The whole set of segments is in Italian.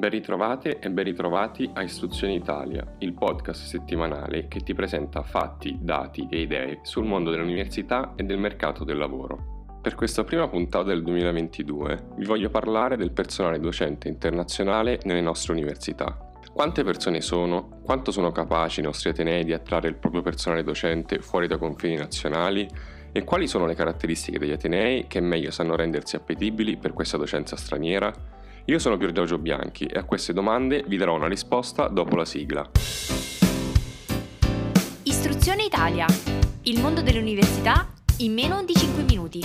Ben ritrovate e ben ritrovati a Istruzione Italia, il podcast settimanale che ti presenta fatti, dati e idee sul mondo dell'università e del mercato del lavoro. Per questa prima puntata del 2022 vi voglio parlare del personale docente internazionale nelle nostre università. Quante persone sono? Quanto sono capaci i nostri atenei di attrarre il proprio personale docente fuori dai confini nazionali? E quali sono le caratteristiche degli atenei che meglio sanno rendersi appetibili per questa docenza straniera? Io sono Pier Giorgio Bianchi e a queste domande vi darò una risposta dopo la sigla. Istruzione Italia. Il mondo dell'università in meno di 5 minuti.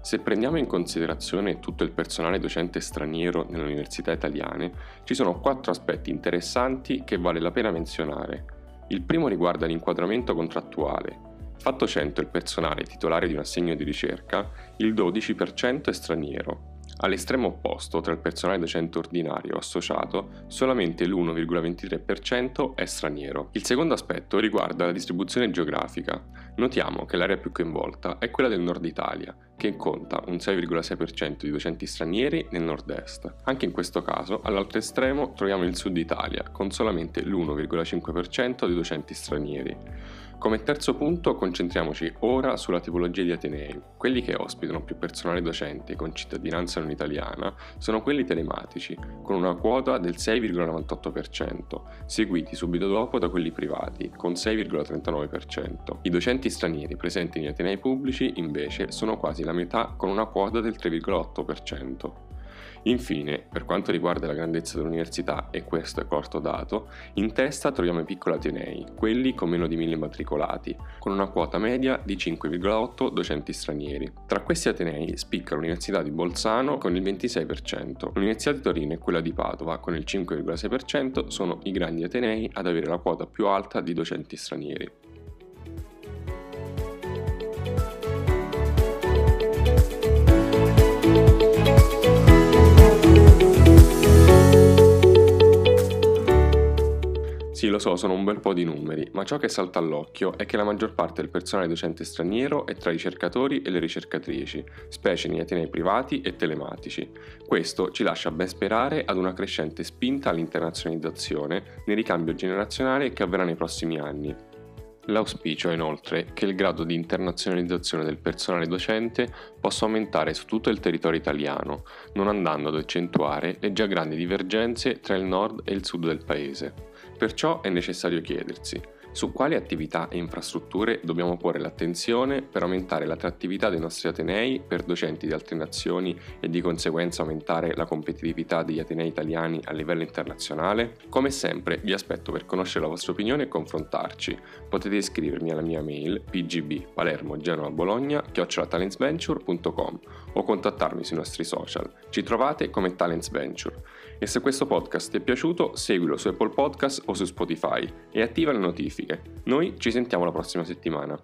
Se prendiamo in considerazione tutto il personale docente straniero nelle università italiane, ci sono quattro aspetti interessanti che vale la pena menzionare. Il primo riguarda l'inquadramento contrattuale, Fatto 100 il personale titolare di un assegno di ricerca, il 12% è straniero. All'estremo opposto, tra il personale docente ordinario associato, solamente l'1,23% è straniero. Il secondo aspetto riguarda la distribuzione geografica. Notiamo che l'area più coinvolta è quella del nord Italia, che conta un 6,6% di docenti stranieri nel nord-est. Anche in questo caso, all'altro estremo, troviamo il sud Italia, con solamente l'1,5% di docenti stranieri. Come terzo punto concentriamoci ora sulla tipologia di Atenei. Quelli che ospitano più personale docente con cittadinanza non italiana sono quelli telematici, con una quota del 6,98%, seguiti subito dopo da quelli privati, con 6,39%. I docenti stranieri presenti in Atenei pubblici, invece, sono quasi la metà, con una quota del 3,8%. Infine, per quanto riguarda la grandezza dell'università, e questo è corto dato, in testa troviamo i piccoli atenei, quelli con meno di 1000 matricolati, con una quota media di 5,8 docenti stranieri. Tra questi atenei spicca l'Università di Bolzano con il 26%, l'Università di Torino e quella di Padova con il 5,6% sono i grandi atenei ad avere la quota più alta di docenti stranieri. So, sono un bel po' di numeri, ma ciò che salta all'occhio è che la maggior parte del personale docente straniero è tra i ricercatori e le ricercatrici, specie nei atenei privati e telematici. Questo ci lascia ben sperare ad una crescente spinta all'internazionalizzazione nel ricambio generazionale che avverrà nei prossimi anni. L'auspicio è inoltre che il grado di internazionalizzazione del personale docente possa aumentare su tutto il territorio italiano, non andando ad accentuare le già grandi divergenze tra il nord e il sud del paese. Perciò è necessario chiedersi su quali attività e infrastrutture dobbiamo porre l'attenzione per aumentare l'attrattività dei nostri atenei per docenti di altre nazioni e di conseguenza aumentare la competitività degli atenei italiani a livello internazionale? Come sempre vi aspetto per conoscere la vostra opinione e confrontarci. Potete iscrivermi alla mia mail pgb palermo genova bologna chiocciolatalentsventure.com o contattarmi sui nostri social. Ci trovate come Talents Venture. E se questo podcast ti è piaciuto, seguilo su Apple Podcast o su Spotify e attiva le notifiche. Noi ci sentiamo la prossima settimana.